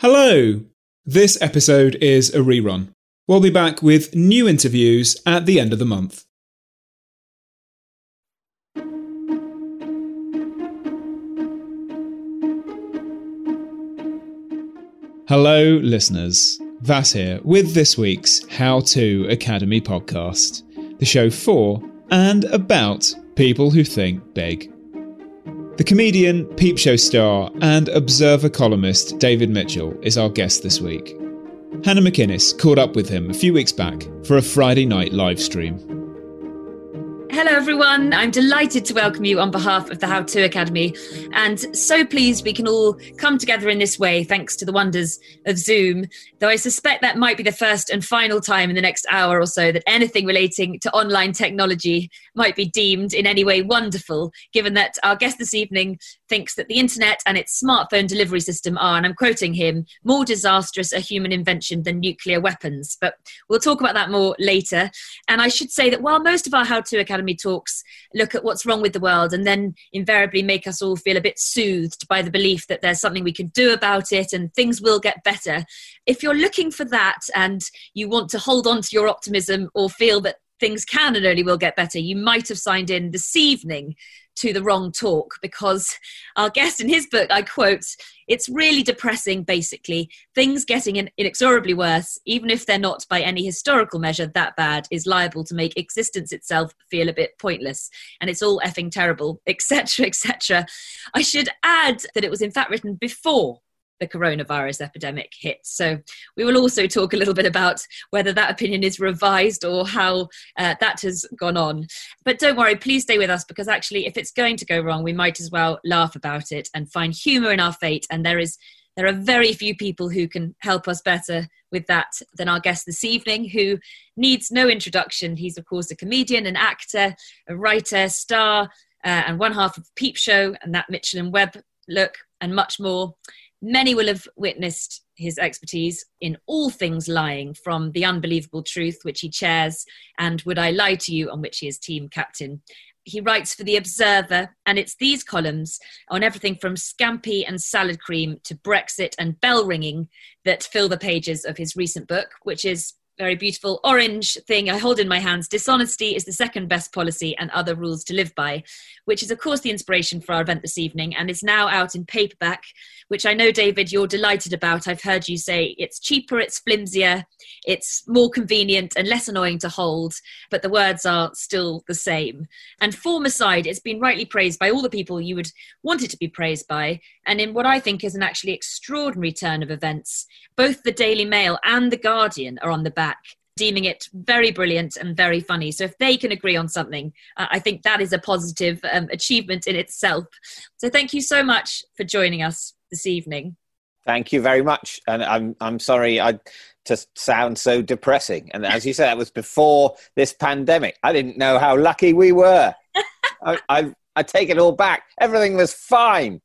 Hello! This episode is a rerun. We'll be back with new interviews at the end of the month. Hello, listeners. Vas here with this week's How To Academy podcast, the show for and about people who think big. The comedian, Peep Show star, and Observer columnist David Mitchell is our guest this week. Hannah MacInnes caught up with him a few weeks back for a Friday night live stream. Hello, everyone. I'm delighted to welcome you on behalf of the How To Academy, and so pleased we can all come together in this way thanks to the wonders of Zoom. Though I suspect that might be the first and final time in the next hour or so that anything relating to online technology might be deemed in any way wonderful, given that our guest this evening thinks that the internet and its smartphone delivery system are, and I'm quoting him, more disastrous a human invention than nuclear weapons. But we'll talk about that more later. And I should say that while most of our How To Academy talks look at what's wrong with the world and then invariably make us all feel a bit soothed by the belief that there's something we can do about it and things will get better, if you're looking for that and you want to hold on to your optimism or feel that things can and only will get better, you might have signed in this evening to the wrong talk because our guest in his book, I quote, it's really depressing, basically. Things getting inexorably worse, even if they're not by any historical measure that bad, is liable to make existence itself feel a bit pointless. And it's all effing terrible, etc., etc. I should add that it was in fact written before the coronavirus epidemic hits. So we will also talk a little bit about whether that opinion is revised or how uh, that has gone on. But don't worry, please stay with us because actually, if it's going to go wrong, we might as well laugh about it and find humour in our fate. And there is there are very few people who can help us better with that than our guest this evening, who needs no introduction. He's, of course, a comedian, an actor, a writer, star, uh, and one half of Peep Show and that Mitchell and Webb look, and much more. Many will have witnessed his expertise in all things lying, from The Unbelievable Truth, which he chairs, and Would I Lie to You, on which he is team captain. He writes for The Observer, and it's these columns on everything from scampi and salad cream to Brexit and bell ringing that fill the pages of his recent book, which is very beautiful orange thing I hold in my hands. Dishonesty is the second best policy and other rules to live by, which is, of course, the inspiration for our event this evening and is now out in paperback, which I know, David, you're delighted about. I've heard you say it's cheaper, it's flimsier, it's more convenient and less annoying to hold, but the words are still the same. And form aside, it's been rightly praised by all the people you would want it to be praised by, and in what I think is an actually extraordinary turn of events. Both the Daily Mail and the Guardian are on the back deeming it very brilliant and very funny. So if they can agree on something, uh, I think that is a positive um, achievement in itself. So thank you so much for joining us this evening. Thank you very much, and I'm I'm sorry I to sound so depressing. And as you said, that was before this pandemic. I didn't know how lucky we were. I, I I take it all back. Everything was fine.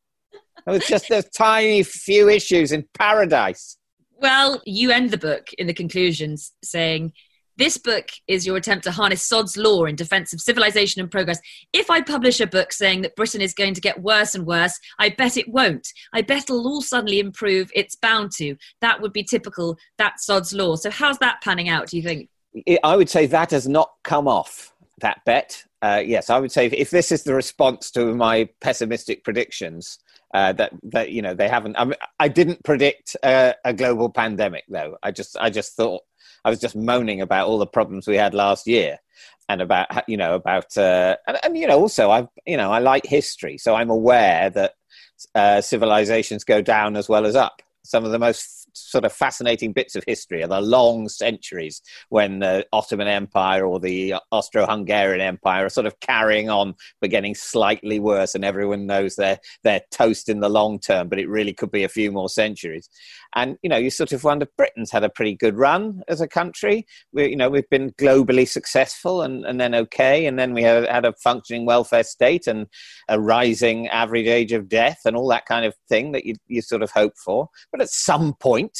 It was just a tiny few issues in paradise. Well, you end the book in the conclusions saying, this book is your attempt to harness Sod's law in defense of civilization and progress. If I publish a book saying that Britain is going to get worse and worse, I bet it won't. I bet it'll all suddenly improve. It's bound to. That would be typical. That's Sod's law. So, how's that panning out, do you think? I would say that has not come off, that bet. Uh, yes, I would say if this is the response to my pessimistic predictions, uh, that that you know they haven't. I, mean, I didn't predict a global pandemic though. I just I just thought I was just moaning about all the problems we had last year, and about you know about uh, and, and you know also I you know I like history, so I'm aware that uh, civilizations go down as well as up. Some of the most sort of fascinating bits of history are the long centuries when the Ottoman Empire or the Austro-Hungarian Empire are sort of carrying on but getting slightly worse, and everyone knows they're they're toast in the long term, but it really could be a few more centuries. And you know, you sort of wonder Britain's had a pretty good run as a country. We, you know, we've been globally successful and, and then okay, and then we have had a functioning welfare state and a rising average age of death and all that kind of thing that you you sort of hope for. But at some point,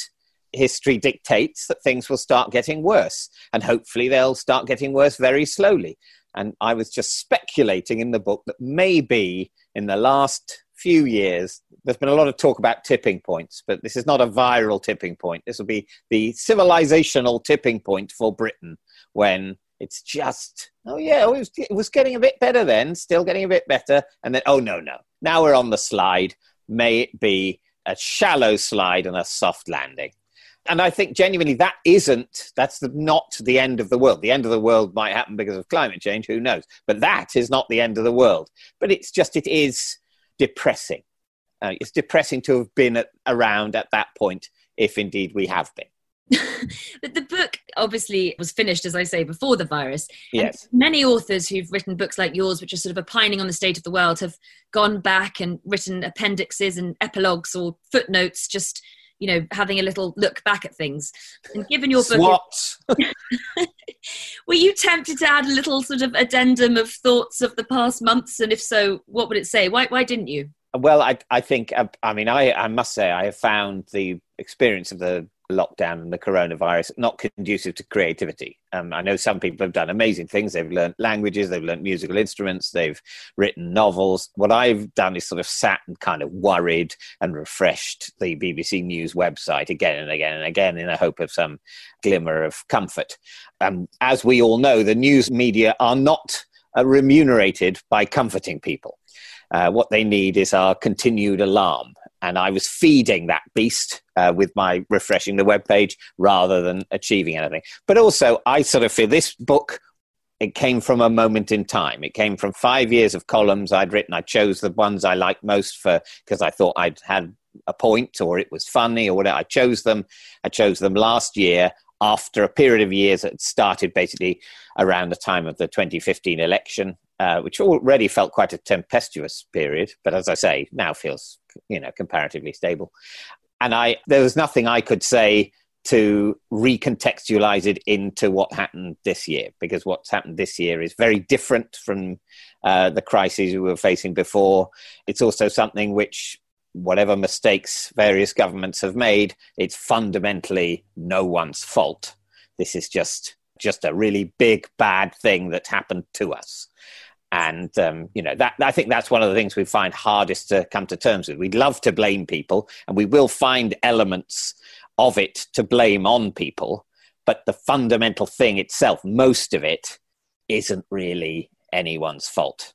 history dictates that things will start getting worse, and hopefully they'll start getting worse very slowly. And I was just speculating in the book that maybe in the last few years, there's been a lot of talk about tipping points, but this is not a viral tipping point. This will be the civilizational tipping point for Britain when it's just, oh yeah, it was, it was getting a bit better then, still getting a bit better. And then, oh no, no, now we're on the slide. May it be a shallow slide and a soft landing. And I think genuinely that isn't, that's the, not the end of the world. The end of the world might happen because of climate change, who knows? But that is not the end of the world. But it's just, it is depressing. Uh, it's depressing to have been at, around at that point, if indeed we have been. but the book obviously was finished, as I say, before the virus. Yes. And many authors who've written books like yours, which are sort of opining on the state of the world, have gone back and written appendixes and epilogues or footnotes, just you know, having a little look back at things. And given your book, What? were you tempted to add a little sort of addendum of thoughts of the past months? And if so, what would it say? Why why didn't you? Well, I I think uh, I mean I I must say I have found the experience of the lockdown and the coronavirus not conducive to creativity. Um, I know some people have done amazing things. They've learned languages, they've learned musical instruments, they've written novels. What I've done is sort of sat and kind of worried and refreshed the BBC News website again and again and again in a hope of some glimmer of comfort. Um, as we all know, the news media are not uh, remunerated by comforting people. Uh, what they need is our continued alarm and I was feeding that beast uh, with my refreshing the web page rather than achieving anything. But also, I sort of feel this book. It came from a moment in time. It came from five years of columns I'd written. I chose the ones I liked most for because I thought I'd had a point or it was funny or whatever. I chose them. I chose them last year after a period of years that started basically around the time of the 2015 election, uh, which already felt quite a tempestuous period. But as I say, now feels you know comparatively stable. And I there was nothing I could say to recontextualize it into what happened this year because what's happened this year is very different from uh, the crises we were facing before. It's also something which, whatever mistakes various governments have made, it's fundamentally no one's fault. This is just just a really big bad thing that happened to us and um, you know that I think that's one of the things we find hardest to come to terms with. We'd love to blame people, and we will find elements of it to blame on people, but the fundamental thing itself, most of it, isn't really anyone's fault.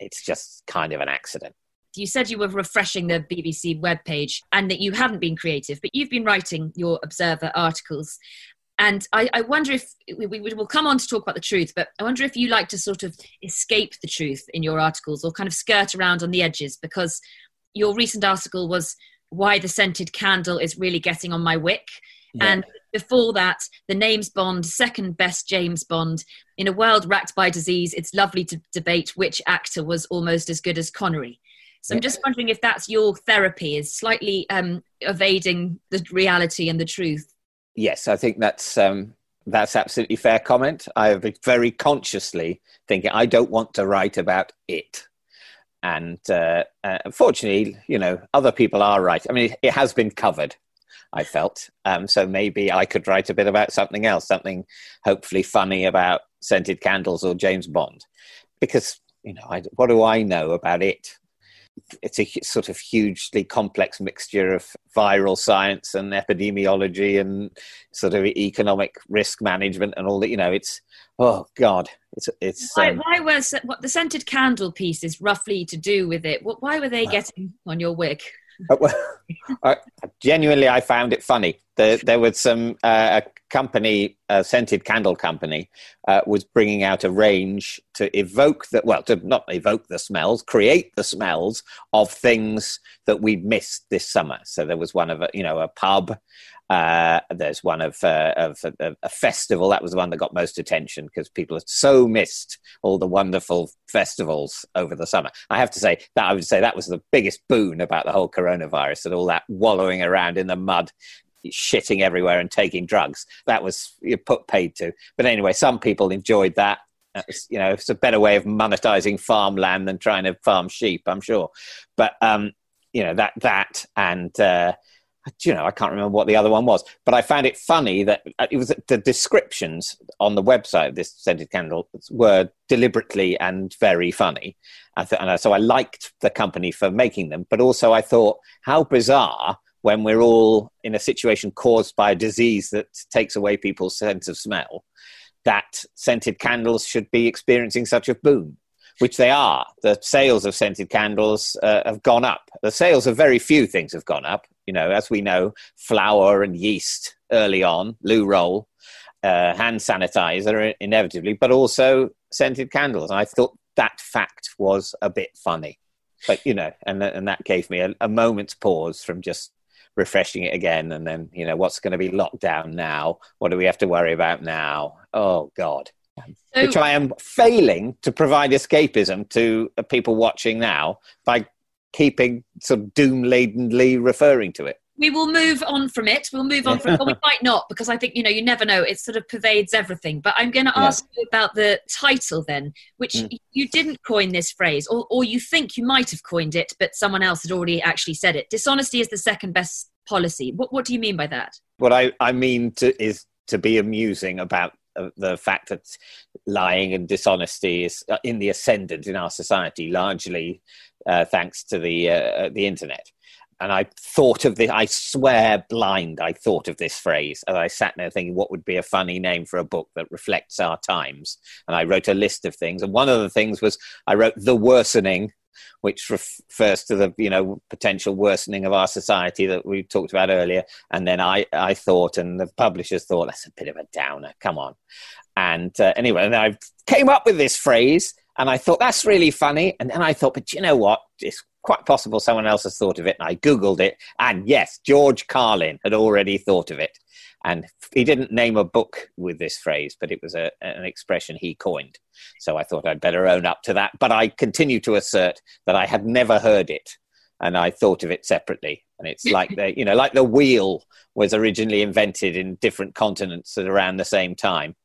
It's just kind of an accident. You said you were refreshing the BBC webpage and that you haven't been creative, but you've been writing your Observer articles. And I, I wonder if we, we will come on to talk about the truth, but I wonder if you like to sort of escape the truth in your articles or kind of skirt around on the edges because your recent article was why the scented candle is really getting on my wick. Yeah. And before that, the names Bond, second best James Bond. In a world racked by disease, it's lovely to debate which actor was almost as good as Connery. So yeah. I'm just wondering if that's your therapy, is slightly um, evading the reality and the truth yes, I think that's um, that's absolutely fair comment. I have been very consciously thinking I don't want to write about it, and uh, uh, fortunately, you know, other people are right. I mean, it, it has been covered. I felt um, so maybe I could write a bit about something else, something hopefully funny about scented candles or James Bond, because you know, I, what do I know about it? It's a sort of hugely complex mixture of viral science and epidemiology and sort of economic risk management and all that. You know, it's oh god, it's it's. Why, um, why was what the scented candle piece is roughly to do with it? What, why were they getting on your wig? Uh, well, I, genuinely, I found it funny. There, there was some uh, a company, a scented candle company, uh, was bringing out a range to evoke the well, to not evoke the smells, create the smells of things that we'd missed this summer. So there was one of a you know a pub. Uh, there's one of, uh, of a, a, festival. That was the one that got most attention because people had so missed all the wonderful festivals over the summer. I have to say that I would say that was the biggest boon about the whole coronavirus and all that wallowing around in the mud shitting everywhere and taking drugs. That was you put paid to. But anyway, some people enjoyed that. you know, it's a better way of monetizing farmland than trying to farm sheep, I'm sure. But um, you know that that and uh, you know I can't remember what the other one was, but I found it funny that uh, it was the descriptions on the website of this scented candle were deliberately and very funny, and so I liked the company for making them. But also I thought how bizarre when we're all in a situation caused by a disease that takes away people's sense of smell, that scented candles should be experiencing such a boom, which they are. The sales of scented candles uh, have gone up. The sales of very few things have gone up. You know, as we know, flour and yeast early on, loo roll, uh, hand sanitizer inevitably, but also scented candles. And I thought that fact was a bit funny. But, you know, and, and that gave me a, a moment's pause from just refreshing it again and then you know what's going to be locked down now? What do we have to worry about now? Oh god. So, which i am failing to provide escapism to uh, people watching now by keeping sort of doom ladenly referring to it we will move on from it. We'll move on from, well, we might not because I think you know you never know. It sort of pervades everything. But I'm going to ask yeah. you about the title then, which mm. you didn't coin this phrase, or, or you think you might have coined it, but someone else had already actually said it. Dishonesty is the second best policy. What What do you mean by that? What I I mean to, is to be amusing about uh, the fact that lying and dishonesty is uh, in the ascendant in our society, largely uh, thanks to the uh, the internet and I thought of this. I swear, blind, I thought of this phrase as I sat there thinking, what would be a funny name for a book that reflects our times? And I wrote a list of things, and one of the things was I wrote the worsening, which refers to the you know potential worsening of our society that we talked about earlier. And then I I thought, and the publishers thought that's a bit of a downer. Come on. And uh, anyway, and I came up with this phrase. And I thought that's really funny. And then I thought, but you know what? It's quite possible someone else has thought of it. And I Googled it. And yes, George Carlin had already thought of it. And he didn't name a book with this phrase, but it was a, an expression he coined. So I thought I'd better own up to that. But I continue to assert that I had never heard it. And I thought of it separately. And it's like the, you know, like the wheel was originally invented in different continents at around the same time.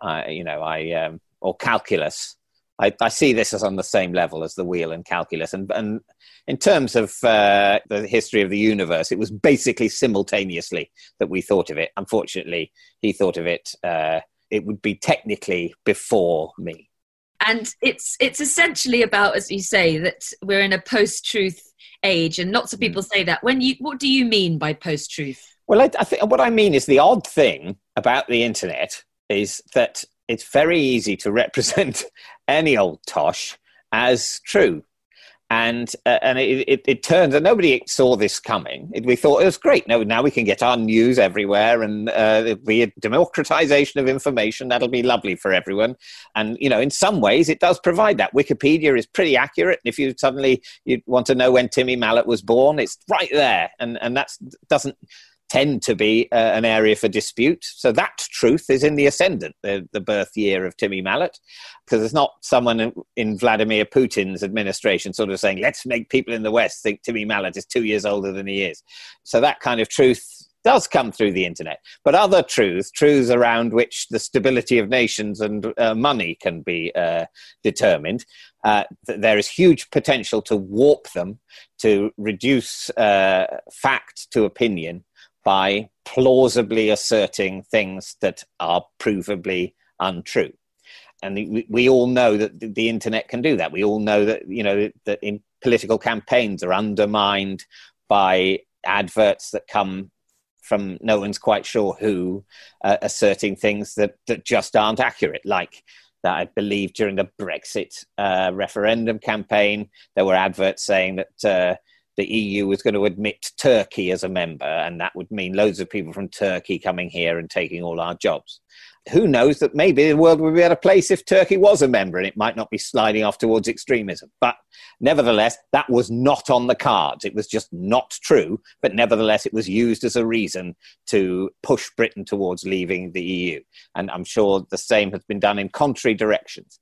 Uh, you know, I, um, or calculus I, I, see this as on the same level as the wheel and calculus. And, and in terms of uh, the history of the universe, it was basically simultaneously that we thought of it. Unfortunately, he thought of it. Uh, it would be technically before me. And it's it's essentially about, as you say, that we're in a post-truth age, and lots of people mm. say that. When you, what do you mean by post-truth? Well, I, I think what I mean is the odd thing about the internet is that it's very easy to represent any old tosh as true. And uh, and it, it, it turns and nobody saw this coming. It, we thought it was great. No, now we can get our news everywhere, and uh, it'll be a democratization of information. That'll be lovely for everyone. And you know, in some ways, it does provide that. Wikipedia is pretty accurate. If you suddenly you want to know when Timmy Mallett was born, it's right there, and and that doesn't tend to be uh, an area for dispute. So that truth is in the ascendant, the, the birth year of Timmy Mallett, because it's not someone in, in, Vladimir Putin's administration sort of saying, let's make people in the West think Timmy Mallett is two years older than he is. So that kind of truth does come through the internet. But other truths, truths around which the stability of nations and uh, money can be uh, determined, uh, th- there is huge potential to warp them, to reduce uh, fact to opinion, by plausibly asserting things that are provably untrue. And we, we all know that the internet can do that. We all know that, you know, that in political campaigns are undermined by adverts that come from no one's quite sure who, uh, asserting things that, that just aren't accurate, like that I believe during the Brexit uh, referendum campaign, there were adverts saying that uh, the EU was going to admit Turkey as a member, and that would mean loads of people from Turkey coming here and taking all our jobs. Who knows that maybe the world would be at a place if Turkey was a member and it might not be sliding off towards extremism. But nevertheless, that was not on the cards. It was just not true. But nevertheless, it was used as a reason to push Britain towards leaving the EU. And I'm sure the same has been done in contrary directions.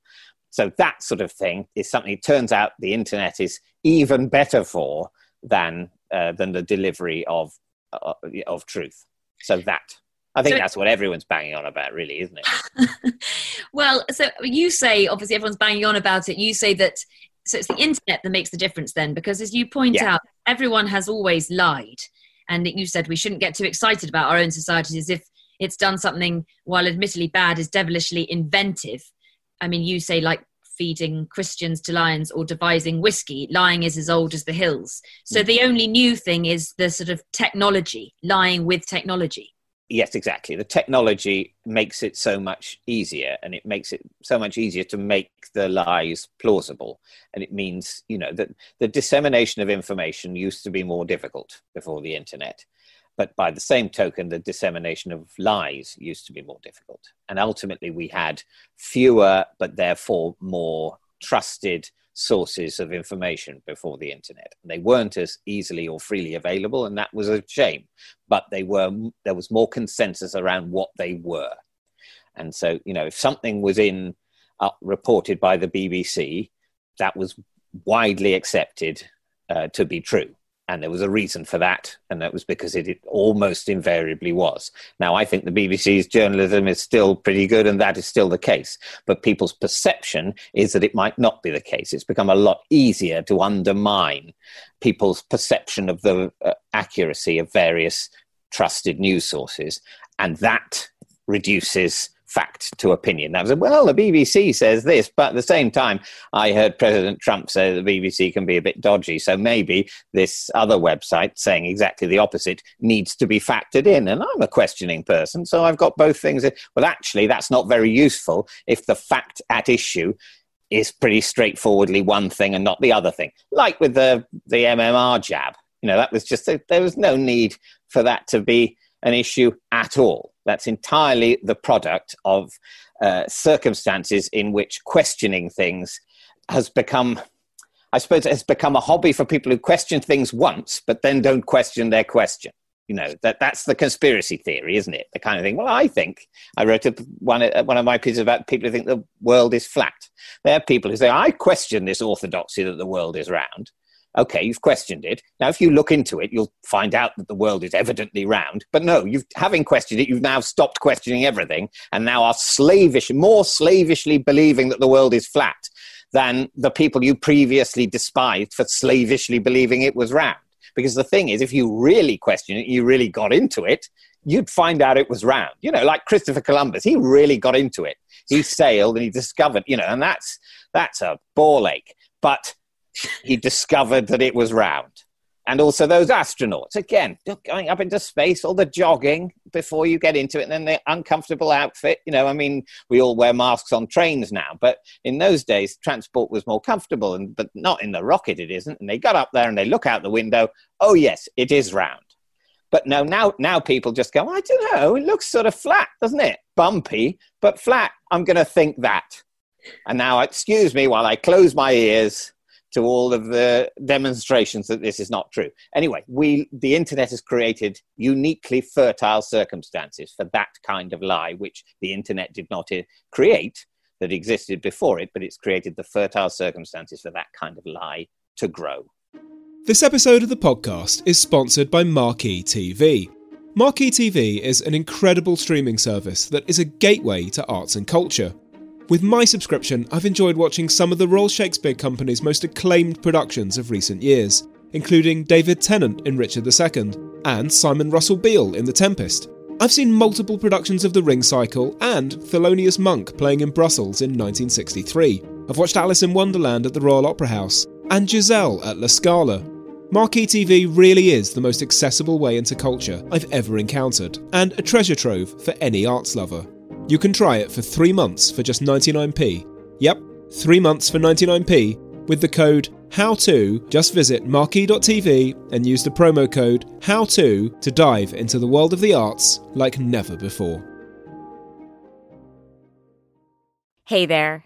So that sort of thing is something it turns out the internet is even better for than uh, than the delivery of uh, of truth. So that I think so, that's what everyone's banging on about, really, isn't it? well, so you say obviously everyone's banging on about it. You say that so it's the internet that makes the difference then, because as you point yeah. out, everyone has always lied, and you said we shouldn't get too excited about our own society as if it's done something, while admittedly bad, is devilishly inventive. I mean, you say like feeding Christians to lions or devising whiskey. Lying is as old as the hills. So mm. the only new thing is the sort of technology, lying with technology. Yes, exactly. The technology makes it so much easier and it makes it so much easier to make the lies plausible. And it means, you know, that the dissemination of information used to be more difficult before the internet. But by the same token, the dissemination of lies used to be more difficult. And ultimately, we had fewer, but therefore more trusted sources of information before the internet. And they weren't as easily or freely available, and that was a shame. But they were, there was more consensus around what they were. And so, you know, if something was in uh, reported by the BBC, that was widely accepted uh, to be true and there was a reason for that, and that was because it, it, almost invariably was. Now, I think the BBC's journalism is still pretty good, and that is still the case. But people's perception is that it might not be the case. It's become a lot easier to undermine people's perception of the uh, accuracy of various trusted news sources, and that reduces fact to opinion. That was, well, the BBC says this, but at the same time, I heard President Trump say the BBC can be a bit dodgy. So maybe this other website saying exactly the opposite needs to be factored in. And I'm a questioning person, so I've got both things. Well, actually, that's not very useful if the fact at issue is pretty straightforwardly one thing and not the other thing. Like with the, the MMR jab. You know, that was just, there was no need for that to be an issue at all. That's entirely the product of uh, circumstances in which questioning things has become, I suppose, it has become a hobby for people who question things once, but then don't question their question. You know that that's the conspiracy theory, isn't it? The kind of thing. Well, I think I wrote a, one one of my pieces about people who think the world is flat. There are people who say I question this orthodoxy that the world is round, okay, you've questioned it. Now, if you look into it, you'll find out that the world is evidently round. But no, you've having questioned it, you've now stopped questioning everything, and now are slavish, more slavishly believing that the world is flat than the people you previously despised for slavishly believing it was round. Because the thing is, if you really question it, you really got into it, you'd find out it was round. You know, like Christopher Columbus, he really got into it. He sailed and he discovered, you know, and that's that's a ball ache. But he discovered that it was round. And also those astronauts, again, going up into space, all the jogging before you get into it, and then the uncomfortable outfit. You know, I mean, we all wear masks on trains now, but in those days, transport was more comfortable, and but not in the rocket, it isn't. And they got up there and they look out the window. Oh yes, it is round. But no, now now people just go, I don't know, it looks sort of flat, doesn't it? Bumpy, but flat. I'm going to think that. And now, excuse me while I close my ears to all of the demonstrations that this is not true. Anyway, we the internet has created uniquely fertile circumstances for that kind of lie, which the internet did not create that existed before it, but it's created the fertile circumstances for that kind of lie to grow. This episode of the podcast is sponsored by Marquee TV. Marquee TV is an incredible streaming service that is a gateway to arts and culture. With my subscription, I've enjoyed watching some of the Royal Shakespeare Company's most acclaimed productions of recent years, including David Tennant in Richard II and Simon Russell Beale in The Tempest. I've seen multiple productions of The Ring Cycle and Thelonious Monk playing in Brussels in 1963. I've watched Alice in Wonderland at the Royal Opera House and Giselle at La Scala. Marquee TV really is the most accessible way into culture I've ever encountered, and a treasure trove for any arts lover. You can try it for three months for just 99p. Yep, three months for 99p with the code HOWTO. Just visit marquee.tv and use the promo code HOWTO to dive into the world of the arts like never before. Hey there,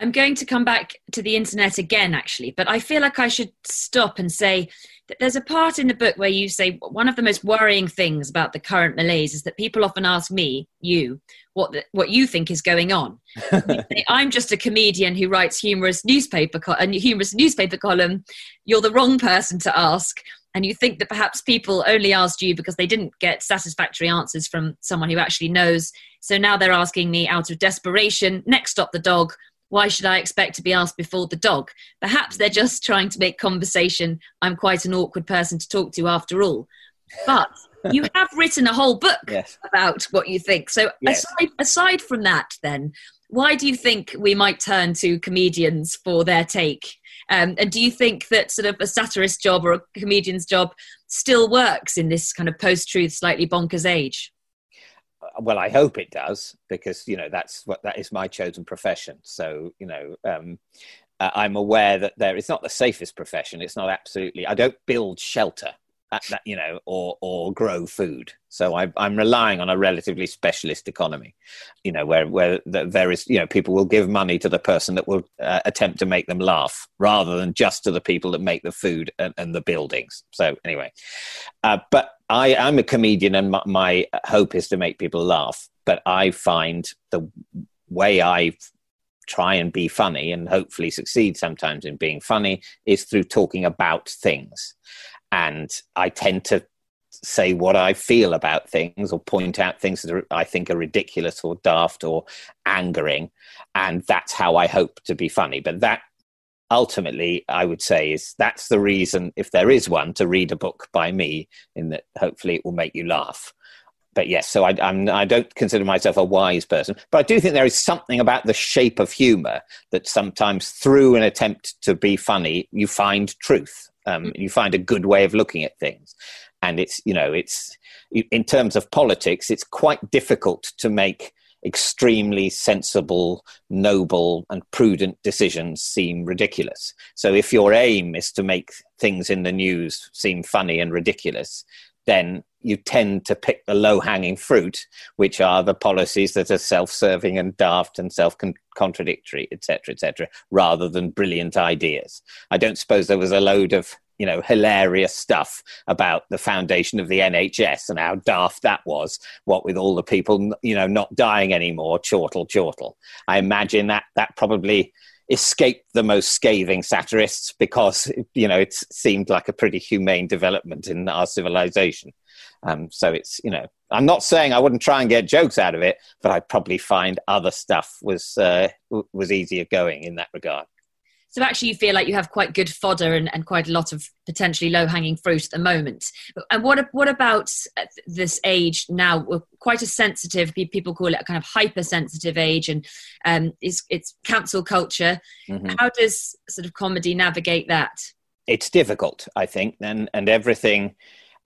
I'm going to come back to the internet again, actually, but I feel like I should stop and say that there's a part in the book where you say one of the most worrying things about the current malaise is that people often ask me, you, what the, what you think is going on. I'm just a comedian who writes humorous newspaper co- a humorous newspaper column. You're the wrong person to ask, and you think that perhaps people only asked you because they didn't get satisfactory answers from someone who actually knows. So now they're asking me out of desperation. Next stop the dog why should I expect to be asked before the dog? Perhaps they're just trying to make conversation. I'm quite an awkward person to talk to after all. But you have written a whole book yes. about what you think. So yes. aside, aside from that, then, why do you think we might turn to comedians for their take? Um, and do you think that sort of a satirist job or a comedian's job still works in this kind of post-truth, slightly bonkers age? Well, I hope it does because you know that's what that is my chosen profession. So you know, um, I'm aware that there it's not the safest profession. It's not absolutely. I don't build shelter that, you know, or or grow food. So I, am relying on a relatively specialist economy, you know, where where there is, you know, people will give money to the person that will uh, attempt to make them laugh, rather than just to the people that make the food and, and the buildings. So anyway, uh, but I am a comedian, and my, my hope is to make people laugh. But I find the way I try and be funny and hopefully succeed sometimes in being funny is through talking about things and I tend to say what I feel about things or point out things that are, I think are ridiculous or daft or angering, and that's how I hope to be funny. But that ultimately, I would say, is that's the reason, if there is one, to read a book by me, in that hopefully it will make you laugh. But yes, so I, I'm, I don't consider myself a wise person, but I do think there is something about the shape of humor that sometimes, through an attempt to be funny, you find truth um, mm. you find a good way of looking at things, and it's you know it's in terms of politics, it's quite difficult to make extremely sensible, noble, and prudent decisions seem ridiculous. So, if your aim is to make things in the news seem funny and ridiculous, then you tend to pick the low hanging fruit, which are the policies that are self serving and daft and self contradictory, etc., etc., rather than brilliant ideas. I don't suppose there was a load of you know hilarious stuff about the foundation of the NHS and how daft that was. What with all the people you know not dying anymore, chortle chortle. I imagine that that probably escaped the most scathing satirists because you know it seemed like a pretty humane development in our civilization. Um, so it's you know I'm not saying I wouldn't try and get jokes out of it, but I'd probably find other stuff was uh, was easier going in that regard. So actually, you feel like you have quite good fodder and, and quite a lot of potentially low hanging fruit at the moment. And what what about this age now? We're quite a sensitive. People call it a kind of hypersensitive age, and um, it's, it's cancel culture. Mm-hmm. How does sort of comedy navigate that? It's difficult, I think, and and everything.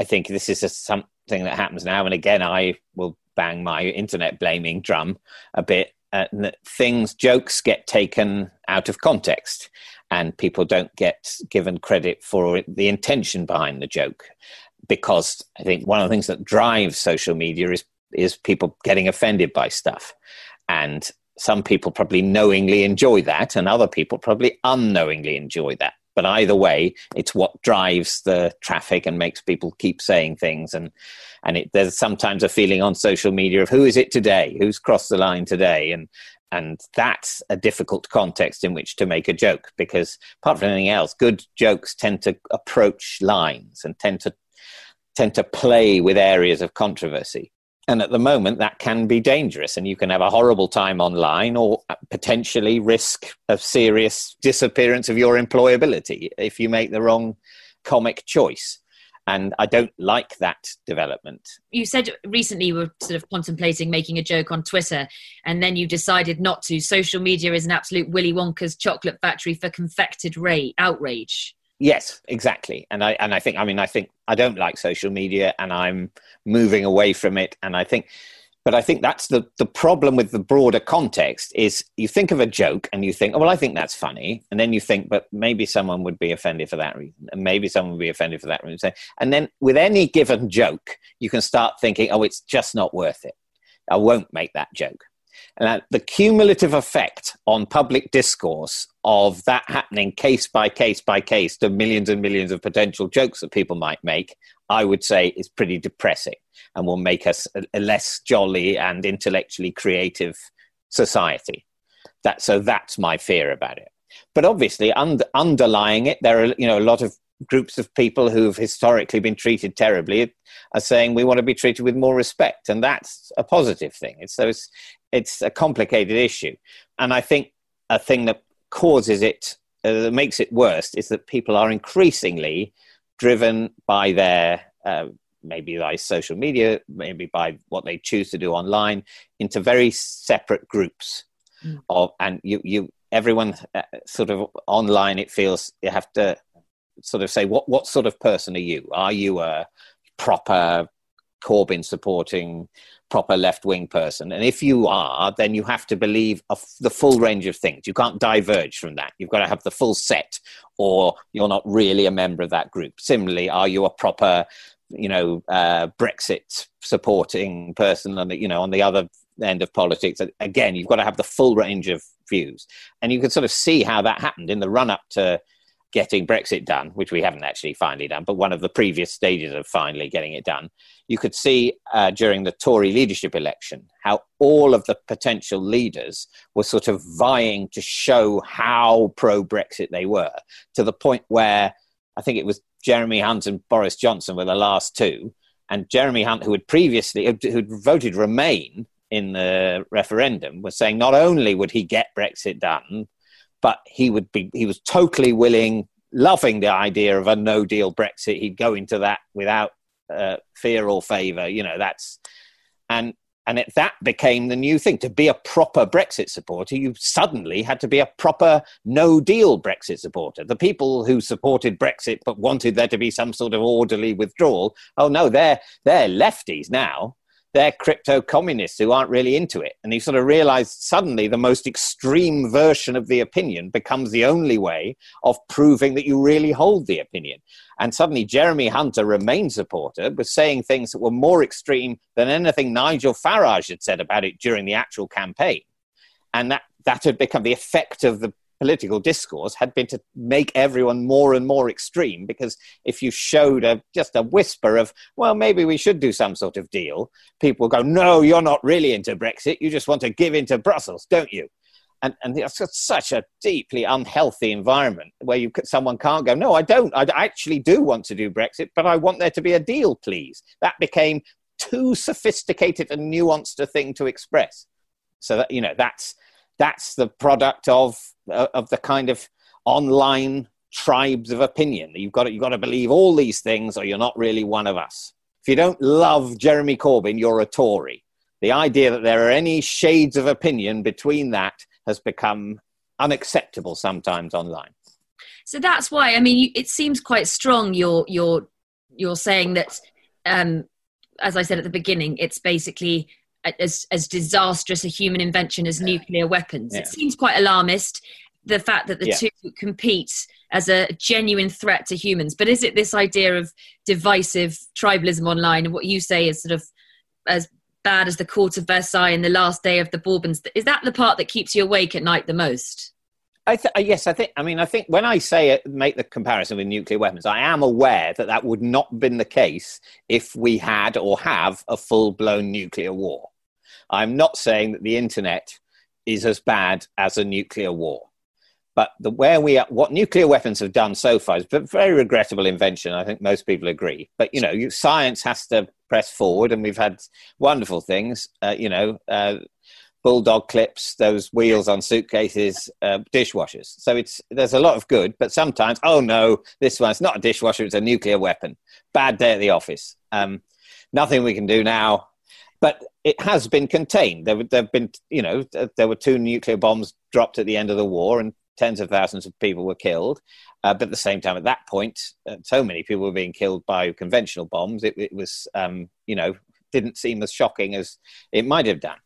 I think this is just something that happens now and again. I will bang my internet blaming drum a bit uh, things, jokes get taken out of context, and people don't get given credit for the intention behind the joke. Because I think one of the things that drives social media is is people getting offended by stuff, and some people probably knowingly enjoy that, and other people probably unknowingly enjoy that. But either way, it's what drives the traffic and makes people keep saying things. And and it, there's sometimes a feeling on social media of who is it today, who's crossed the line today, and and that's a difficult context in which to make a joke because apart from anything else, good jokes tend to approach lines and tend to tend to play with areas of controversy. And at the moment, that can be dangerous, and you can have a horrible time online or uh, potentially risk a serious disappearance of your employability if you make the wrong comic choice. And I don't like that development. You said recently you were sort of contemplating making a joke on Twitter, and then you decided not to. Social media is an absolute Willy Wonka's chocolate factory for confected ra- outrage. Yes, exactly. And I and I think I mean I think I don't like social media and I'm moving away from it and I think but I think that's the the problem with the broader context is you think of a joke and you think, oh well I think that's funny and then you think but maybe someone would be offended for that reason and maybe someone would be offended for that reason. And then with any given joke you can start thinking, oh it's just not worth it. I won't make that joke. And the cumulative effect on public discourse of that happening case by case by case to millions and millions of potential jokes that people might make, I would say is pretty depressing and will make us a, less jolly and intellectually creative society. That, so that's my fear about it. But obviously, under, underlying it, there are you know a lot of groups of people who've historically been treated terribly are saying we want to be treated with more respect, and that's a positive thing. It's, so it's it's a complicated issue, and I think a thing that causes it uh, that makes it worse is that people are increasingly driven by their uh, maybe by social media, maybe by what they choose to do online, into very separate groups. Mm. Of and you you everyone uh, sort of online. It feels you have to sort of say what what sort of person are you? Are you a proper Corbyn supporting proper left wing person. And if you are, then you have to believe the full range of things. You can't diverge from that. You've got to have the full set, or you're not really a member of that group. Similarly, are you a proper, you know, uh, Brexit supporting person on the, you know, on the other end of politics? Again, you've got to have the full range of views. And you can sort of see how that happened in the run up to getting Brexit done, which we haven't actually finally done, but one of the previous stages of finally getting it done, you could see uh, during the Tory leadership election how all of the potential leaders were sort of vying to show how pro Brexit they were, to the point where I think it was Jeremy Hunt and Boris Johnson were the last two. And Jeremy Hunt, who had previously who'd voted Remain in the referendum, was saying not only would he get Brexit done, but he would be he was totally willing loving the idea of a no deal brexit he'd go into that without uh, fear or favor you know that's and and it, that became the new thing. To be a proper brexit supporter you suddenly had to be a proper no deal brexit supporter. The people who supported brexit but wanted there to be some sort of orderly withdrawal oh no they're they're lefties now they're crypto communists who aren't really into it. And you sort of realize suddenly the most extreme version of the opinion becomes the only way of proving that you really hold the opinion. And suddenly Jeremy Hunter, Remain supporter, was saying things that were more extreme than anything Nigel Farage had said about it during the actual campaign. And that, that had become the effect of the political discourse had been to make everyone more and more extreme because if you showed a, just a whisper of, well, maybe we should do some sort of deal, people go, no, you're not really into Brexit. You just want to give in to Brussels, don't you? And, and it's such a deeply unhealthy environment where you someone can't go, no, I don't. I actually do want to do Brexit, but I want there to be a deal, please. That became too sophisticated and nuanced a thing to express. So that you know that's that's the product of of the kind of online tribes of opinion. You've got to, you've got to believe all these things, or you're not really one of us. If you don't love Jeremy Corbyn, you're a Tory. The idea that there are any shades of opinion between that has become unacceptable sometimes online. So that's why I mean, it seems quite strong. You're you're you're saying that, um, as I said at the beginning, it's basically as, as disastrous a human invention as nuclear weapons. Yeah. It seems quite alarmist, the fact that the yeah. two compete as a genuine threat to humans. But is it this idea of divisive tribalism online and what you say is sort of as bad as the court of Versailles and the last day of the Bourbons? Is that the part that keeps you awake at night the most? I th- uh, yes, I think. I mean, I think when I say it, make the comparison with nuclear weapons, I am aware that that would not have been the case if we had or have a full blown nuclear war. I'm not saying that the internet is as bad as a nuclear war. But the where we are, what nuclear weapons have done so far is a very regrettable invention. I think most people agree. But you know, you, science has to press forward, and we've had wonderful things. Uh, you know, uh, bulldog clips, those wheels on suitcases, uh, dishwashers. So it's there's a lot of good, but sometimes, oh no, this one's not a dishwasher; it's a nuclear weapon. Bad day at the office. Um, nothing we can do now. But it has been contained. There, have been, you know, there were two nuclear bombs dropped at the end of the war, and tens of thousands of people were killed. Uh, but at the same time, at that point, uh, so many people were being killed by conventional bombs. It, it was, um, you know, didn't seem as shocking as it might have done.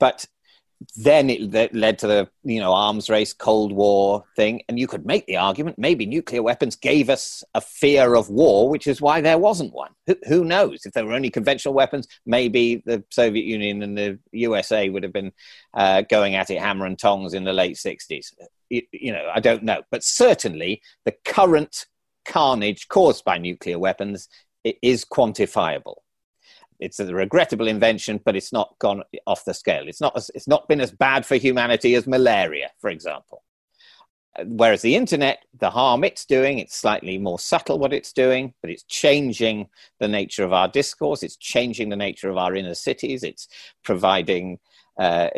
But then it led to the you know arms race cold war thing and you could make the argument maybe nuclear weapons gave us a fear of war which is why there wasn't one. Who, who knows? If there were only conventional weapons maybe the soviet union and the usa would have been uh, going at it hammer and tongs in the late 60s you, you know i don't know. But certainly the current carnage caused by nuclear weapons is quantifiable it's a regrettable invention, but it's not gone off the scale. It's not, it's not been as bad for humanity as malaria, for example. Whereas the internet, the harm it's doing, it's slightly more subtle what it's doing, but it's changing the nature of our discourse. It's changing the nature of our inner cities. It's providing uh,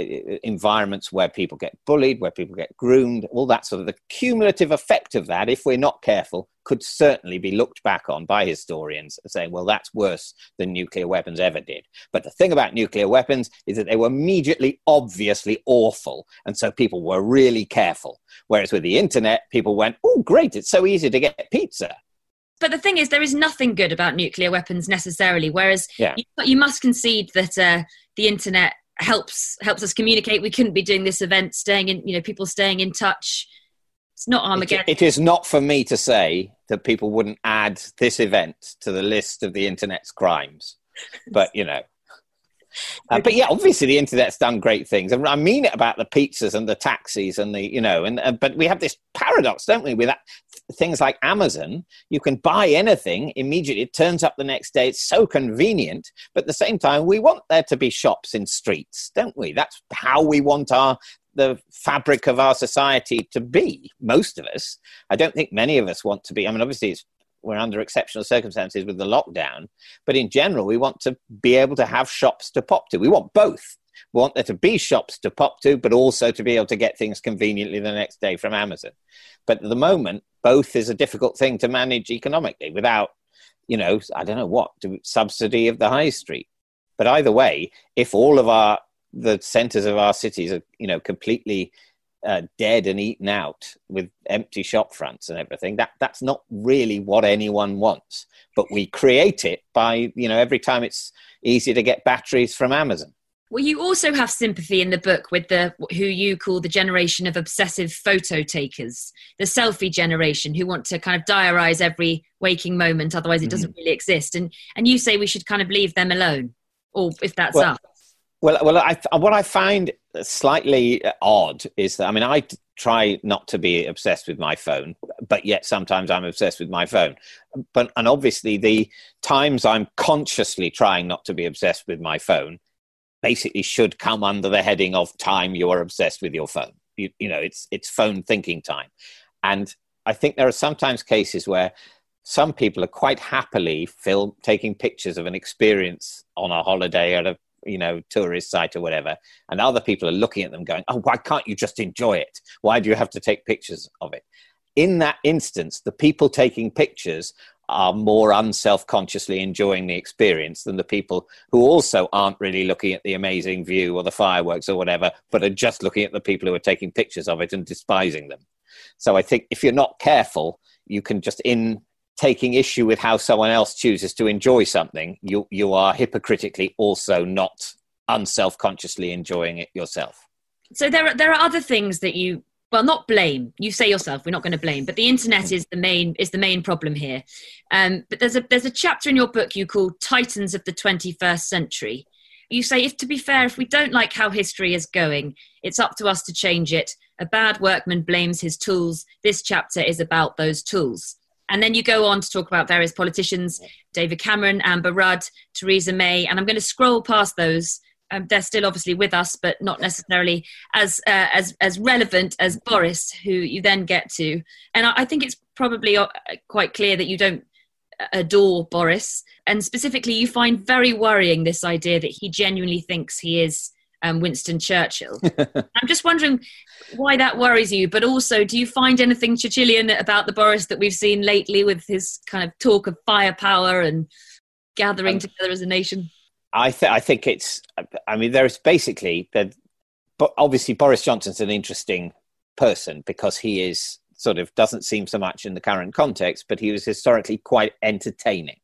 environments where people get bullied, where people get groomed, all that sort of the cumulative effect of that, if we're not careful, could certainly be looked back on by historians saying, well, that's worse than nuclear weapons ever did. But the thing about nuclear weapons is that they were immediately, obviously awful. And so people were really careful. Whereas with the internet, people went, oh, great, it's so easy to get pizza but the thing is, there is nothing good about nuclear weapons necessarily. Whereas yeah. you, you, must concede that uh, the internet helps helps us communicate. We couldn't be doing this event, staying in, you know, people staying in touch. It's not Armageddon. it, it is not for me to say that people wouldn't add this event to the list of the internet's crimes, but you know. Uh, but yeah, obviously the internet's done great things, and I mean it about the pizzas and the taxis and the you know, and uh, but we have this paradox, don't we, with that, things like Amazon, you can buy anything immediately. It turns up the next day. It's so convenient. But at the same time, we want there to be shops in streets, don't we? That's how we want our the fabric of our society to be. Most of us. I don't think many of us want to be. I mean, obviously, it's we're under exceptional circumstances with the lockdown, but in general, we want to be able to have shops to pop to. We want both. We want there to be shops to pop to, but also to be able to get things conveniently the next day from Amazon. But at the moment, both is a difficult thing to manage economically without, you know, I don't know what, subsidy of the high street. But either way, if all of our the centres of our cities are, you know, completely uh, dead and eaten out with empty shop fronts and everything, that that's not really what anyone wants. But we create it by, you know, every time it's easier to get batteries from Amazon. Well, you also have sympathy in the book with the who you call the generation of obsessive photo takers, the selfie generation, who want to kind of diarize every waking moment, otherwise it doesn't mm. really exist. And and you say we should kind of leave them alone, or if that's well, us. Well, well, I, what I find slightly odd is that I mean I try not to be obsessed with my phone, but yet sometimes I'm obsessed with my phone. But and obviously the times I'm consciously trying not to be obsessed with my phone basically should come under the heading of time you are obsessed with your phone. You, you know, it's it's phone thinking time, and I think there are sometimes cases where some people are quite happily film taking pictures of an experience on a holiday at a you know tourist site or whatever and other people are looking at them going oh why can't you just enjoy it? Why do you have to take pictures of it? In that instance the people taking pictures are more unself-consciously enjoying the experience than the people who also aren't really looking at the amazing view or the fireworks or whatever, but are just looking at the people who are taking pictures of it and despising them. So I think if you're not careful, you can just in taking issue with how someone else chooses to enjoy something, you you are hypocritically also not unself-consciously enjoying it yourself. So there are there are other things that you well not blame. You say yourself we're not going to blame but the internet is the main is the main problem here. Um, but there's a there's a chapter in your book you call titans of the 21st century. You say if to be fair if we don't like how history is going it's up to us to change it. A bad workman blames his tools. This chapter is about those tools. And then you go on to talk about various politicians david cameron amber rudd theresa may and i'm going to scroll past those um, they're still obviously with us, but not necessarily as uh, as as relevant as Boris, who you then get to. And I, I think it's probably uh, quite clear that you don't adore Boris, and specifically, you find very worrying this idea that he genuinely thinks he is um, Winston Churchill. I'm just wondering why that worries you, but also, do you find anything Churchillian about the Boris that we've seen lately with his kind of talk of firepower and gathering um, together as a nation? I, th- I think it's, I mean, there's basically, but obviously Boris Johnson's an interesting person because he is sort of doesn't seem so much in the current context, but he was historically quite entertaining.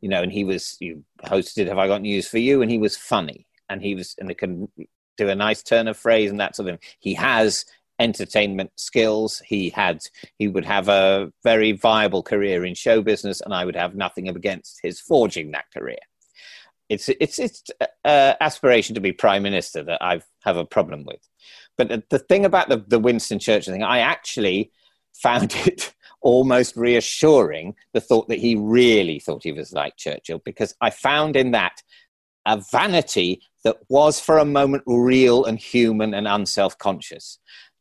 You know, and he was you hosted Have I Got News for You, and he was funny, and he was and it can do a nice turn of phrase and that sort of thing. He has entertainment skills. He had he would have a very viable career in show business, and I would have nothing against his forging that career. It's it's it's uh, aspiration to be prime minister that I have a problem with. But the thing about the, the Winston Churchill thing, I actually found it almost reassuring the thought that he really thought he was like Churchill, because I found in that a vanity that was for a moment real and human and unself conscious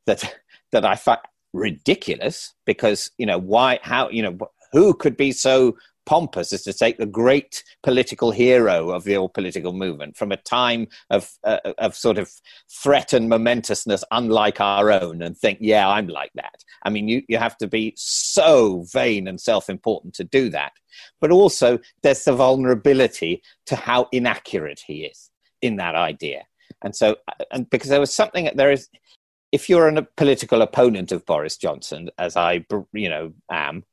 that that I found ridiculous because you know why how you know who could be so pompous as to take the great political hero of the old political movement from a time of, uh, of sort of threat and momentousness unlike our own and think, yeah, I'm like that. I mean, you, you have to be so vain and self important to do that. But also, there's the vulnerability to how inaccurate he is in that idea. And so, and because there was something, there is, if you're a political opponent of Boris Johnson, as I, you know, am,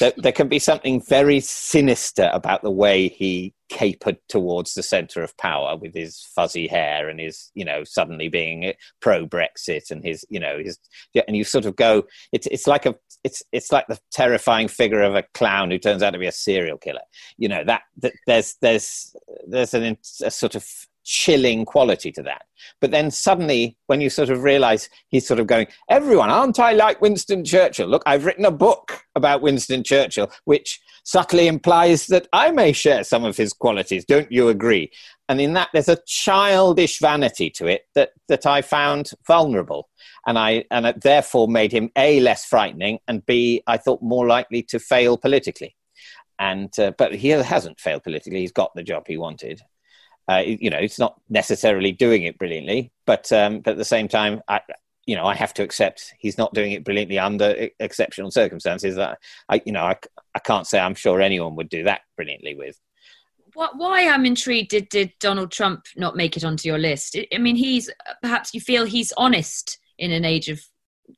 there, there can be something very sinister about the way he capered towards the center of power with his fuzzy hair and his, you know, suddenly being pro Brexit and his, you know, his, and you sort of go, it's, it's like a, it's, it's like the terrifying figure of a clown who turns out to be a serial killer. You know, that, that there's, there's, there's an, a sort of chilling quality to that. But then suddenly, when you sort of realize he's sort of going, everyone, aren't I like Winston Churchill? Look, I've written a book about Winston Churchill, which subtly implies that I may share some of his qualities. Don't you agree? And in that, there's a childish vanity to it that, that I found vulnerable. And I and it therefore made him A, less frightening, and B, I thought more likely to fail politically. And uh, but he hasn't failed politically. He's got the job he wanted, uh, you know, it's not necessarily doing it brilliantly, but um, but at the same time, I, you know, I have to accept he's not doing it brilliantly under exceptional circumstances. That I, you know, I, I can't say I'm sure anyone would do that brilliantly with. What, why I'm intrigued did did Donald Trump not make it onto your list? I mean, he's perhaps you feel he's honest in an age of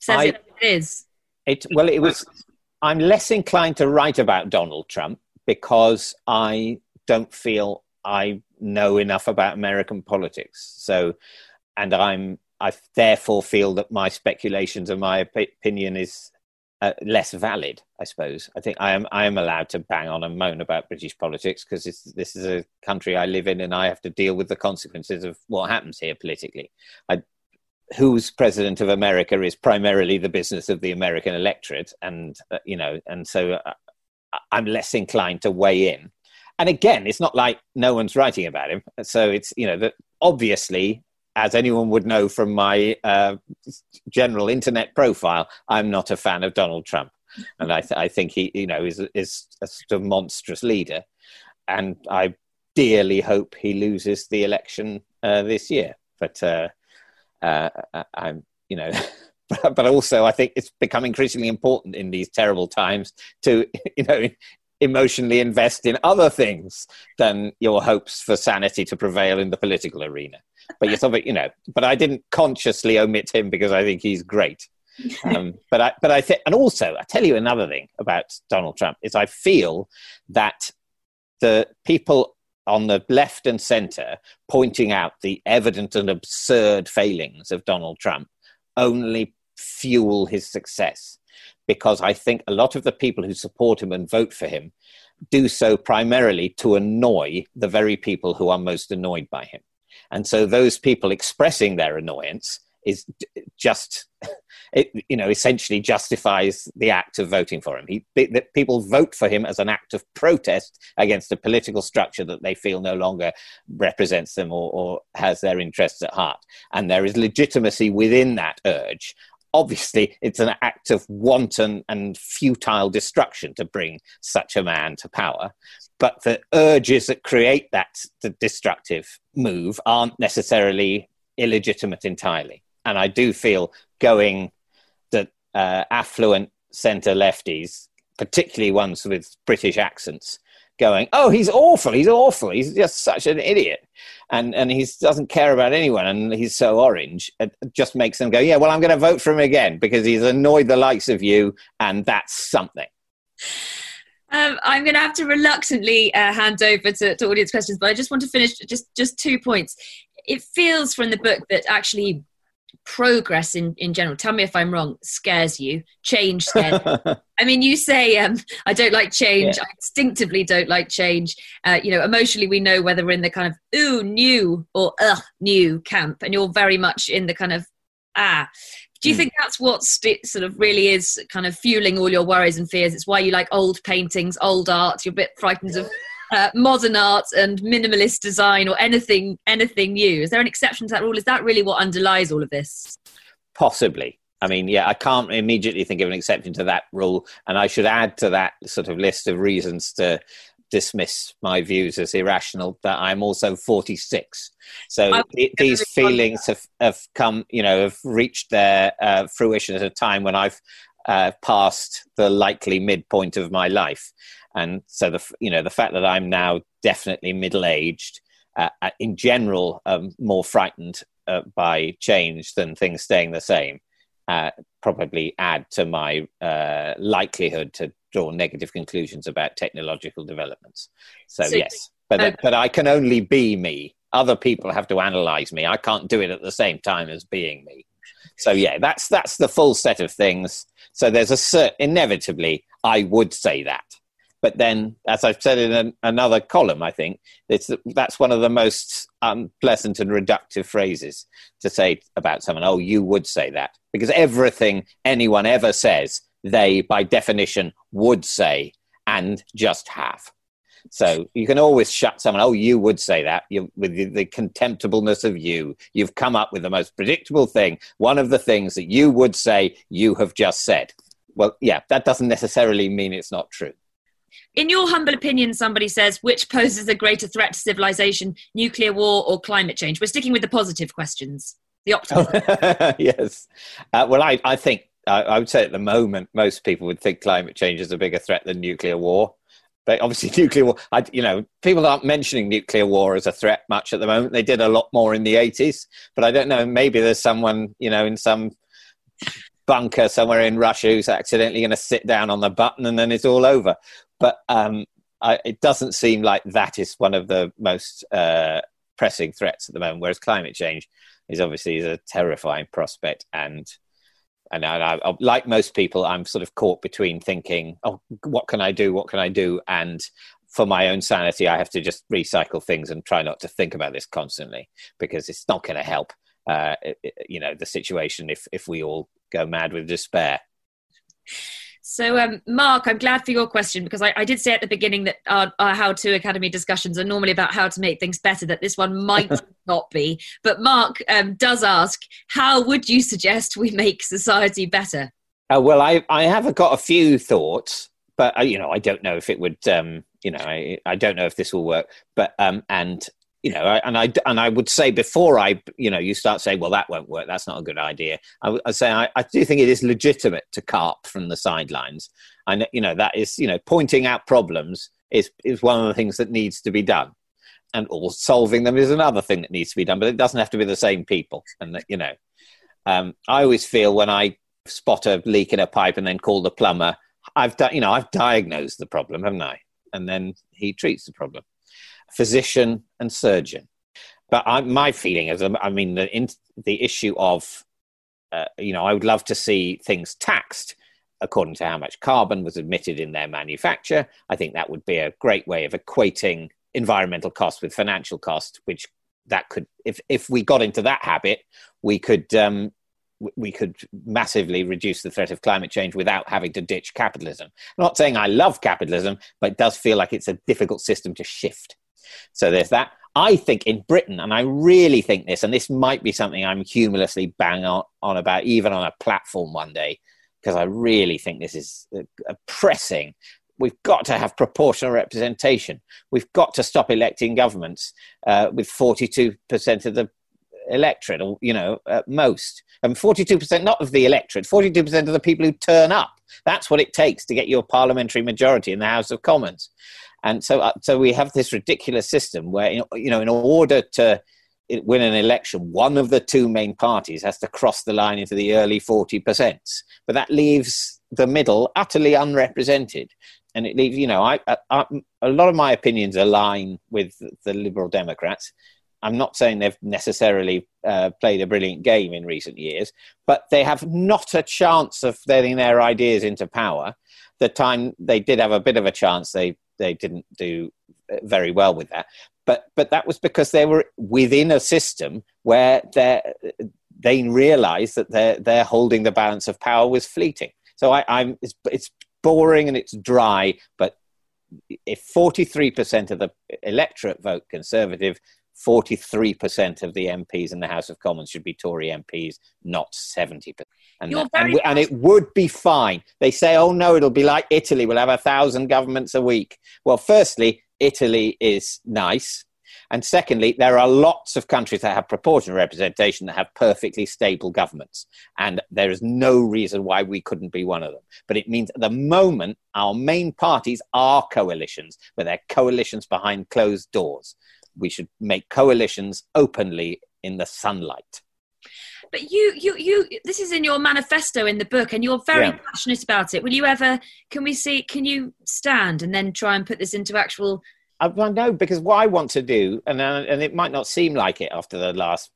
says I, it, it is. It well, it was. I'm less inclined to write about Donald Trump because I don't feel I know enough about American politics. So, and I'm I therefore feel that my speculations and my opinion is uh, less valid. I suppose I think I am I am allowed to bang on and moan about British politics because this is a country I live in and I have to deal with the consequences of what happens here politically. I, who's president of America is primarily the business of the American electorate, and uh, you know, and so uh, I'm less inclined to weigh in and again, it's not like no one's writing about him. So it's, you know, that obviously, as anyone would know from my uh, general internet profile, I'm not a fan of Donald Trump. And I, th- I think he, you know, is, is a sort of monstrous leader. And I dearly hope he loses the election uh, this year. But uh, uh I'm, you know, but also I think it's become increasingly important in these terrible times to, you know, emotionally invest in other things than your hopes for sanity to prevail in the political arena. But you're sort of, you know, but I didn't consciously omit him because I think he's great. Um, but I, but I think, and also, I tell you another thing about Donald Trump is I feel that the people on the left and center pointing out the evident and absurd failings of Donald Trump only fuel his success because I think a lot of the people who support him and vote for him do so primarily to annoy the very people who are most annoyed by him. And so those people expressing their annoyance is just it, you know, essentially justifies the act of voting for him. He, that people vote for him as an act of protest against a political structure that they feel no longer represents them or, or has their interests at heart. And there is legitimacy within that urge obviously it's an act of wanton and futile destruction to bring such a man to power. But the urges that create that destructive move aren't necessarily illegitimate entirely. And i do feel going that uh, affluent centre lefties particularly ones with british accents going, "Oh, he's awful. He's awful. He's just such an idiot," and and he doesn't care about anyone, and he's so orange. It just makes them go, "Yeah, well, I'm going to vote for him again because he's annoyed the likes of you, and that's something." Um, I'm going to have to reluctantly uh, hand over to, to audience questions, but I just want to finish just just two points. It feels from the book that actually progress in, in general, tell me if I'm wrong, scares you, change scares I mean, you say, um, I don't like change. Yeah. I instinctively don't like change. Uh, you know, emotionally, we know whether we're in the kind of, ooh, new or ugh, new camp. And you're very much in the kind of, ah. Do you mm. think that's what st- sort of really is kind of fueling all your worries and fears? It's why you like old paintings, old art. You're a bit frightened of uh, modern art and minimalist design or anything anything new. Is there an exception to that rule? Is that really what underlies all of this? Possibly. I mean yeah i can't immediately think of an exception to that rule and i should add to that sort of list of reasons to dismiss my views as irrational that i'm also 46 so these feelings have, have come you know have reached their uh, fruition at a time when i've uh, past the likely midpoint of my life and so the you know the fact that I'm now definitely middle aged, uh, uh, in general, um, more frightened uh, by change than things staying the same, uh, probably add to my uh, likelihood to draw negative conclusions about technological developments. So, so yes, but okay. but I can only be me. Other people have to analyze me. I can't do it at the same time as being me. So yeah, that's that's the full set of things. So there's a cert- inevitably I would say that but then, as I've said in an, another column, I think it's, that's one of the most unpleasant and reductive phrases to say about someone. Oh, you would say that. Because everything anyone ever says, they, by definition, would say and just have. So you can always shut someone. Oh, you would say that you, with the, the, contemptibleness of you. You've come up with the most predictable thing. One of the things that you would say you have just said. Well, yeah, that doesn't necessarily mean it's not true in your humble opinion, somebody says, which poses a greater threat to civilization, nuclear war or climate change? We're sticking with the positive questions, the optimism. yes. Uh, well, I, I think, I, I would say at the moment, most people would think climate change is a bigger threat than nuclear war. But obviously, nuclear war, I, you know, people aren't mentioning nuclear war as a threat much at the moment. They did a lot more in the 80s. But I don't know, maybe there's someone, you know, in some bunker somewhere in Russia who's accidentally going to sit down on the button and then it's all over. But um, I, it doesn't seem like that is one of the most uh, pressing threats at the moment. Whereas climate change is obviously a terrifying prospect, and and I, I, like most people, I'm sort of caught between thinking, "Oh, what can I do? What can I do?" and for my own sanity, I have to just recycle things and try not to think about this constantly because it's not going to help. Uh, you know the situation if if we all go mad with despair. So, um, Mark, I'm glad for your question because I, I did say at the beginning that our, our, How to Academy discussions are normally about how to make things better, that this one might not be. But Mark um, does ask, how would you suggest we make society better? Uh, well, I, I have got a few thoughts, but, uh, you know, I don't know if it would, um, you know, I, I don't know if this will work. But, um, and you know, and I and I would say before I, you know, you start saying, well, that won't work. That's not a good idea. I, I say I, I do think it is legitimate to carp from the sidelines, and you know that is, you know, pointing out problems is is one of the things that needs to be done, and or solving them is another thing that needs to be done. But it doesn't have to be the same people, and that, you know, um, I always feel when I spot a leak in a pipe and then call the plumber, I've done, you know, I've diagnosed the problem, haven't I? And then he treats the problem physician and surgeon. But I, my feeling is, I mean, the, in, the issue of, uh, you know, I would love to see things taxed according to how much carbon was emitted in their manufacture. I think that would be a great way of equating environmental cost with financial cost, which that could, if if we got into that habit, we could um, we could massively reduce the threat of climate change without having to ditch capitalism. I'm not saying I love capitalism, but it does feel like it's a difficult system to shift. So there's that. I think in Britain, and I really think this, and this might be something I'm humorously bang on, on about, even on a platform one day, because I really think this is a pressing. We've got to have proportional representation. We've got to stop electing governments uh, with 42% of the electorate, or you know, at most. And 42% not of the electorate, 42% of the people who turn up. That's what it takes to get your parliamentary majority in the House of Commons. And so, uh, so we have this ridiculous system where, you know, in order to win an election, one of the two main parties has to cross the line into the early 40%. But that leaves the middle utterly unrepresented. And it leaves, you know, I, I, a lot of my opinions align with the Liberal Democrats. I'm not saying they've necessarily uh, played a brilliant game in recent years, but they have not a chance of getting their ideas into power. The time they did have a bit of a chance, they they didn't do uh, very well with that. But but that was because they were within a system where they they realised that their their holding the balance of power was fleeting. So I, I'm it's, it's boring and it's dry, but if 43% of the electorate vote Conservative, 43% of the MPs in the House of Commons should be Tory MPs, not 70%. And, that, and, and, it would be fine. They say, oh no, it'll be like Italy. We'll have a thousand governments a week. Well, firstly, Italy is nice. And secondly, there are lots of countries that have proportional representation that have perfectly stable governments. And there is no reason why we couldn't be one of them. But it means at the moment, our main parties are coalitions, but they're coalitions behind closed doors we should make coalitions openly in the sunlight but you you you this is in your manifesto in the book and you're very yeah. passionate about it will you ever can we see can you stand and then try and put this into actual I, well, no because what i want to do and uh, and it might not seem like it after the last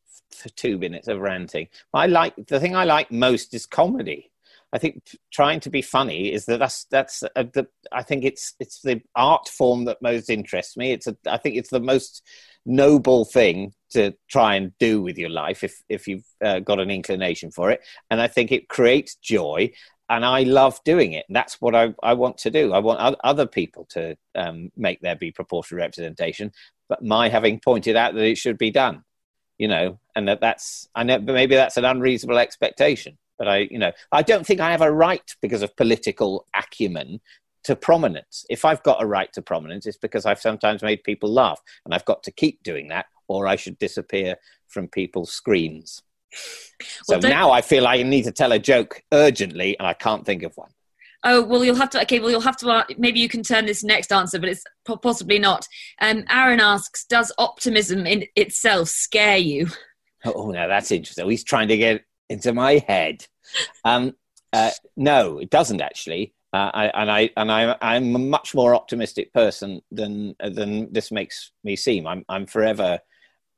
two minutes of ranting i like the thing i like most is comedy I think trying to be funny is that that's that's a, the, I think it's it's the art form that most interests me. It's a, I think it's the most noble thing to try and do with your life if if you've uh, got an inclination for it, and I think it creates joy. And I love doing it. And that's what I, I want to do. I want other people to um, make there be proportional representation, but my having pointed out that it should be done, you know, and that that's I know, maybe that's an unreasonable expectation but I, you know, I don't think I have a right because of political acumen to prominence. If I've got a right to prominence, it's because I've sometimes made people laugh, and I've got to keep doing that, or I should disappear from people's screens. Well, so now I feel I need to tell a joke urgently, and I can't think of one. Oh well, you'll have to. Okay, well, you'll have to. Uh, maybe you can turn this next answer, but it's possibly not. Um, Aaron asks, "Does optimism in itself scare you?" Oh, now that's interesting. He's trying to get into my head. Um, uh, no, it doesn't actually. Uh, I, and I and I I'm a much more optimistic person than than this makes me seem. I'm I'm forever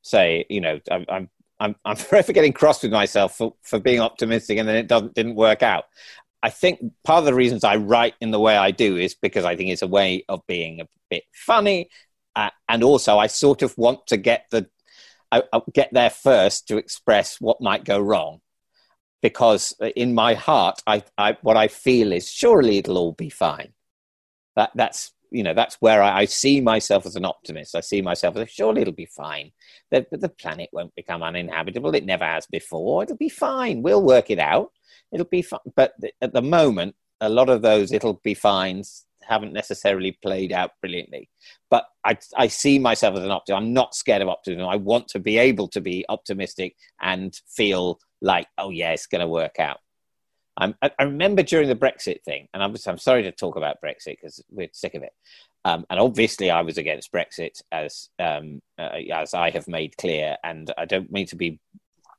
say you know I'm I'm I'm, I'm forever getting cross with myself for, for being optimistic and then it doesn't didn't work out. I think part of the reasons I write in the way I do is because I think it's a way of being a bit funny, uh, and also I sort of want to get the I, I get there first to express what might go wrong because uh, in my heart, I, I, what I feel is surely it'll all be fine. That, that's, you know, that's where I, I see myself as an optimist. I see myself as surely it'll be fine. The, the planet won't become uninhabitable. It never has before. It'll be fine. We'll work it out. It'll be fine. But at the moment, a lot of those it'll be fines haven't necessarily played out brilliantly. But I, I see myself as an optimist. I'm not scared of optimism. I want to be able to be optimistic and feel like, oh yeah, it's going to work out. I, I remember during the Brexit thing, and I'm, I'm sorry to talk about Brexit because we're sick of it. Um, and obviously, I was against Brexit, as um, uh, as I have made clear. And I don't mean to be,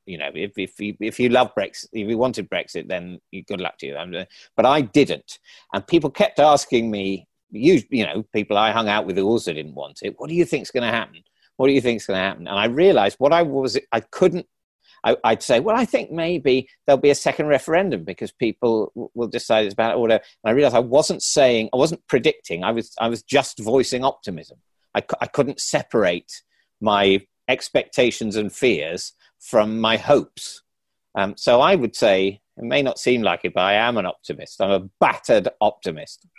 you know, if if you, if you love Brexit, if you wanted Brexit, then good luck to you. I'm, but I didn't, and people kept asking me. You, you know, people I hung out with who also didn't want it. What do you think's going to happen? What do you think's going to happen? And I realised what I was, I couldn't I, would say, well, I think maybe there'll be a second referendum because people will decide it's about order. And I realized I wasn't saying, I wasn't predicting, I was, I was just voicing optimism. I, I couldn't separate my expectations and fears from my hopes. Um, so I would say it may not seem like it, but I am an optimist. I'm a battered optimist.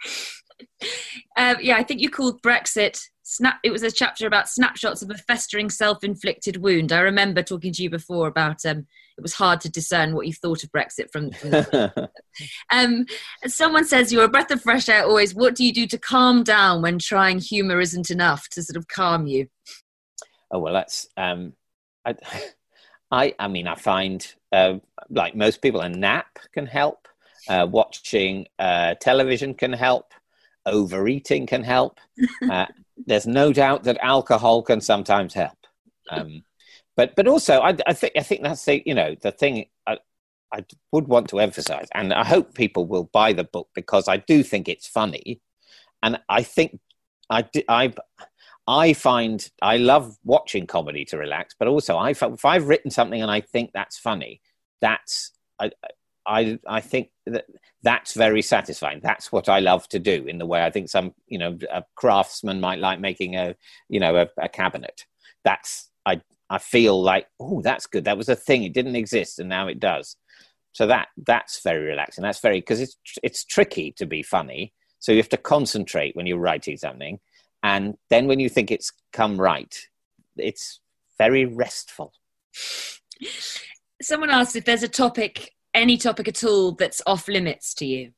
Um, yeah, I think you called Brexit snap. It was a chapter about snapshots of a festering self-inflicted wound. I remember talking to you before about um, it was hard to discern what you thought of Brexit from. from um, someone says you're a breath of fresh air always. What do you do to calm down when trying humour isn't enough to sort of calm you? Oh well, that's um, I, I, I mean, I find uh, like most people, a nap can help. Uh, watching uh, television can help overeating can help. Uh, there's no doubt that alcohol can sometimes help. Um, but but also, I, I, think I think that's the you know the thing I, I would want to emphasize, and I hope people will buy the book because I do think it's funny, and I think I I. I find I love watching comedy to relax, but also I if I've written something and I think that's funny, that's I I I think that that's very satisfying. That's what I love to do in the way I think some, you know, a craftsman might like making a, you know, a, a cabinet. That's, I, I feel like, oh, that's good. That was a thing. It didn't exist and now it does. So that, that's very relaxing. That's very, because it's, it's tricky to be funny. So you have to concentrate when you're writing something. And then when you think it's come right, it's very restful. Someone asked if there's a topic any topic at all that's off limits to you?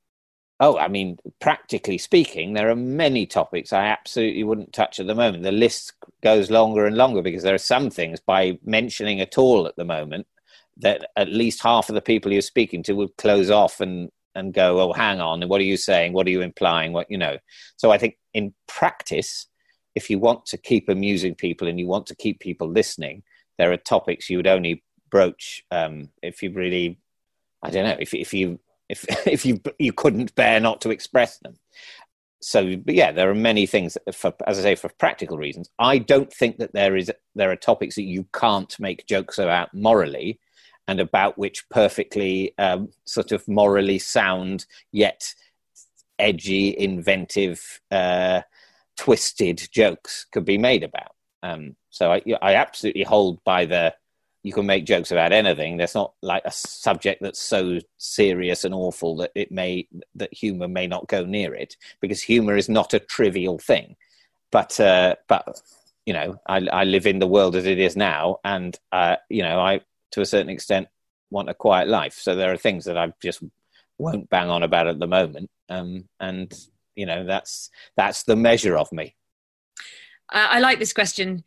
Oh, I mean, practically speaking, there are many topics I absolutely wouldn't touch at the moment. The list goes longer and longer because there are some things by mentioning at all at the moment that at least half of the people you're speaking to would close off and, and go, oh, hang on, what are you saying? What are you implying? What, you know. So I think in practice, if you want to keep amusing people and you want to keep people listening, there are topics you would only broach um, if you really I don't know if if you if if you you couldn't bear not to express them. So, but yeah, there are many things for, as I say, for practical reasons. I don't think that there is there are topics that you can't make jokes about morally, and about which perfectly um, sort of morally sound yet edgy, inventive, uh, twisted jokes could be made about. Um, so I, I absolutely hold by the you can make jokes about anything. There's not like a subject that's so serious and awful that it may that humor may not go near it because humor is not a trivial thing. But uh, but you know, I, I live in the world as it is now, and uh, you know, I to a certain extent want a quiet life. So there are things that I just won't bang on about at the moment, um, and you know, that's that's the measure of me. I like this question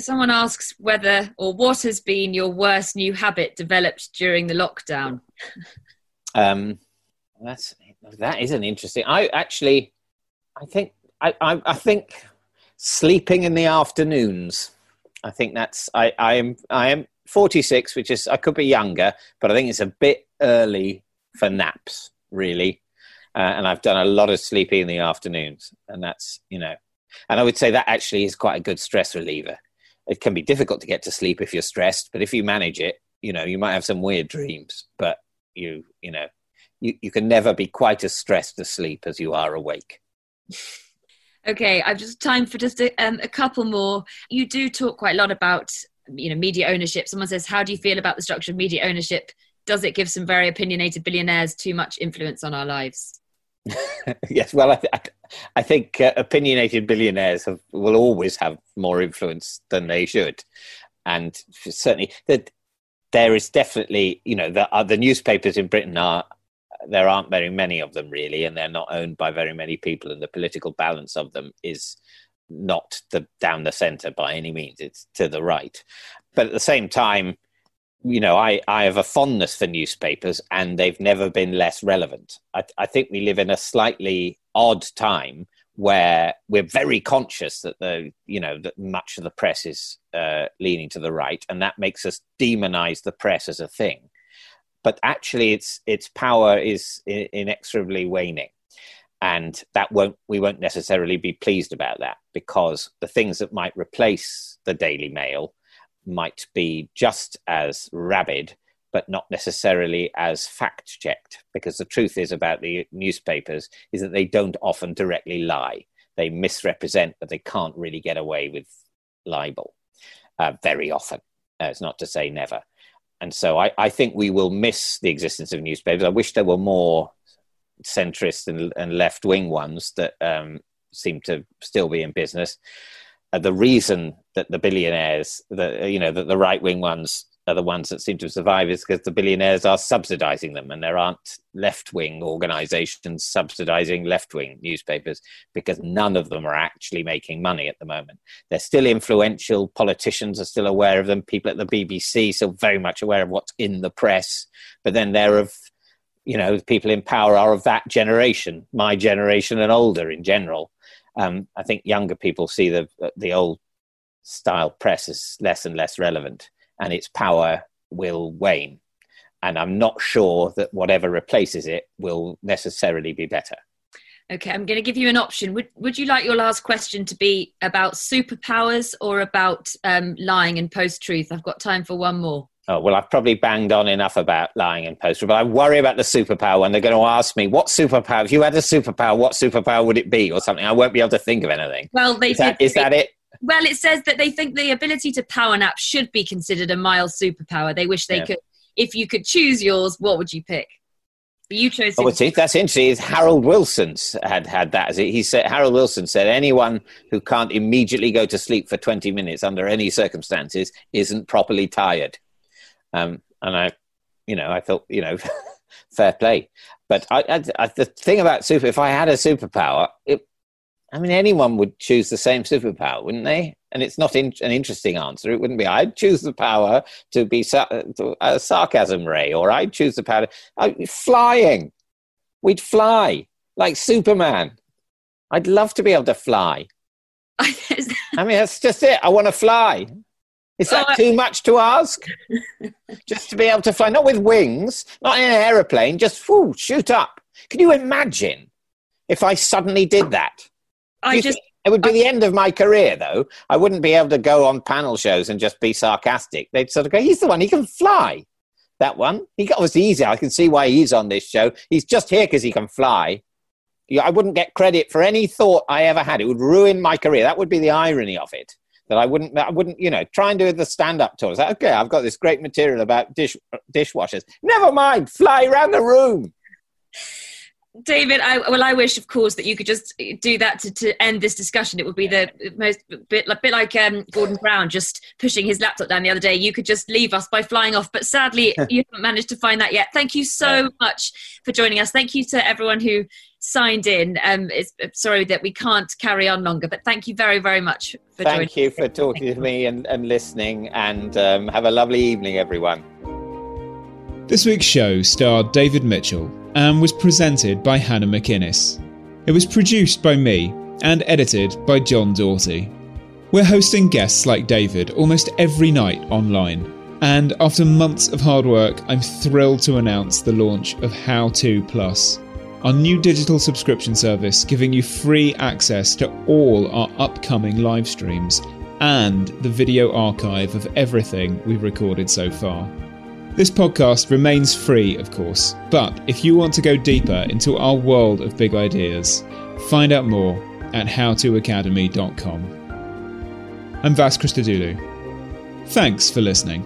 someone asks whether or what has been your worst new habit developed during the lockdown. Um, that's that is an interesting. I actually, I think I, I, I think sleeping in the afternoons. I think that's I, I am I am 46, which is I could be younger, but I think it's a bit early for naps, really. Uh, and I've done a lot of sleeping in the afternoons, and that's you know, and I would say that actually is quite a good stress reliever it can be difficult to get to sleep if you're stressed, but if you manage it, you know, you might have some weird dreams, but you, you know, you, you can never be quite as stressed asleep as you are awake. Okay, I've just time for just a, um, a couple more. You do talk quite a lot about, you know, media ownership. Someone says, "How do you feel about the structure of media ownership? Does it give some very opinionated billionaires too much influence on our lives?" yes, well, I, th- I think uh, opinionated billionaires have, will always have more influence than they should, and certainly there is definitely, you know, the, uh, the newspapers in Britain are there aren't very many of them really, and they're not owned by very many people, and the political balance of them is not the down the centre by any means; it's to the right. But at the same time, you know, I, I have a fondness for newspapers and they've never been less relevant. I, I think we live in a slightly odd time where we're very conscious that the, you know, that much of the press is uh, leaning to the right and that makes us demonize the press as a thing. But actually its, its power is inexorably waning. And that won't, we won't necessarily be pleased about that because the things that might replace the Daily Mail might be just as rabid, but not necessarily as fact checked. Because the truth is about the newspapers is that they don't often directly lie. They misrepresent, but they can't really get away with libel uh, very often. Uh, it's not to say never. and so I, I think we will miss the existence of newspapers. I wish there were more centrist and, and left wing ones that um, seem to still be in business. Uh, the reason that the billionaires, the you know, that the right wing ones are the ones that seem to survive is because the billionaires are subsidizing them and there aren't left wing organizations subsidizing left wing newspapers because none of them are actually making money at the moment. They're still influential, politicians are still aware of them, people at the BBC still very much aware of what's in the press, but then they're of you know, people in power are of that generation, my generation and older in general. Um, I think younger people see the the old style press as less and less relevant and its power will wane. And I'm not sure that whatever replaces it will necessarily be better. Okay, I'm going to give you an option. Would Would you like your last question to be about superpowers or about um, lying and post truth? I've got time for one more. Oh, well, I've probably banged on enough about lying in post but I worry about the superpower when they're going to ask me, what superpower, if you had a superpower, what superpower would it be or something? I won't be able to think of anything. Well, they is that, is that it? Well, it says that they think the ability to power nap should be considered a mild superpower. They wish they yeah. could. If you could choose yours, what would you pick? You chose. Oh, see, that's interesting. Is Harold Wilson's had had that? He said Harold Wilson said anyone who can't immediately go to sleep for twenty minutes under any circumstances isn't properly tired. Um, and I, you know, I thought, you know, fair play. But I, I, I, the thing about super, if I had a superpower, it, I mean, anyone would choose the same superpower, wouldn't they? And it's not in, an interesting answer. It wouldn't be. I'd choose the power to be to, a sarcasm ray, or I'd choose the power to, flying. We'd fly like Superman. I'd love to be able to fly. I mean, that's just it. I want to fly. Is that oh, too much to ask? just to be able to fly, not with wings, not in an aeroplane, just whoo, shoot up. Can you imagine if I suddenly did that? I just. It would be I, the end of my career, though. I wouldn't be able to go on panel shows and just be sarcastic. They'd sort of go, he's the one, he can fly. That one. He obviously easy. I can see why he's on this show. He's just here because he can fly. I wouldn't get credit for any thought I ever had. It would ruin my career. That would be the irony of it. That I wouldn't, I wouldn't, you know, try and do the stand-up tours. Okay, I've got this great material about dish dishwashers. Never mind, fly around the room. David, I, well, I wish, of course, that you could just do that to, to end this discussion. It would be the most bit, a bit like um, Gordon Brown just pushing his laptop down the other day. You could just leave us by flying off, but sadly, you haven't managed to find that yet. Thank you so much for joining us. Thank you to everyone who signed in. Um, it's, sorry that we can't carry on longer, but thank you very, very much for joining thank you for talking to me and, and listening, and um, have a lovely evening, everyone. This week's show starred David Mitchell and was presented by Hannah MacInnes. It was produced by me and edited by John Doughty. We're hosting guests like David almost every night online, and after months of hard work, I'm thrilled to announce the launch of How To Plus, our new digital subscription service giving you free access to all our upcoming live streams and the video archive of everything we've recorded so far. This podcast remains free, of course, but if you want to go deeper into our world of big ideas, find out more at howtoacademy.com. I'm Vas Christodoulou. Thanks for listening.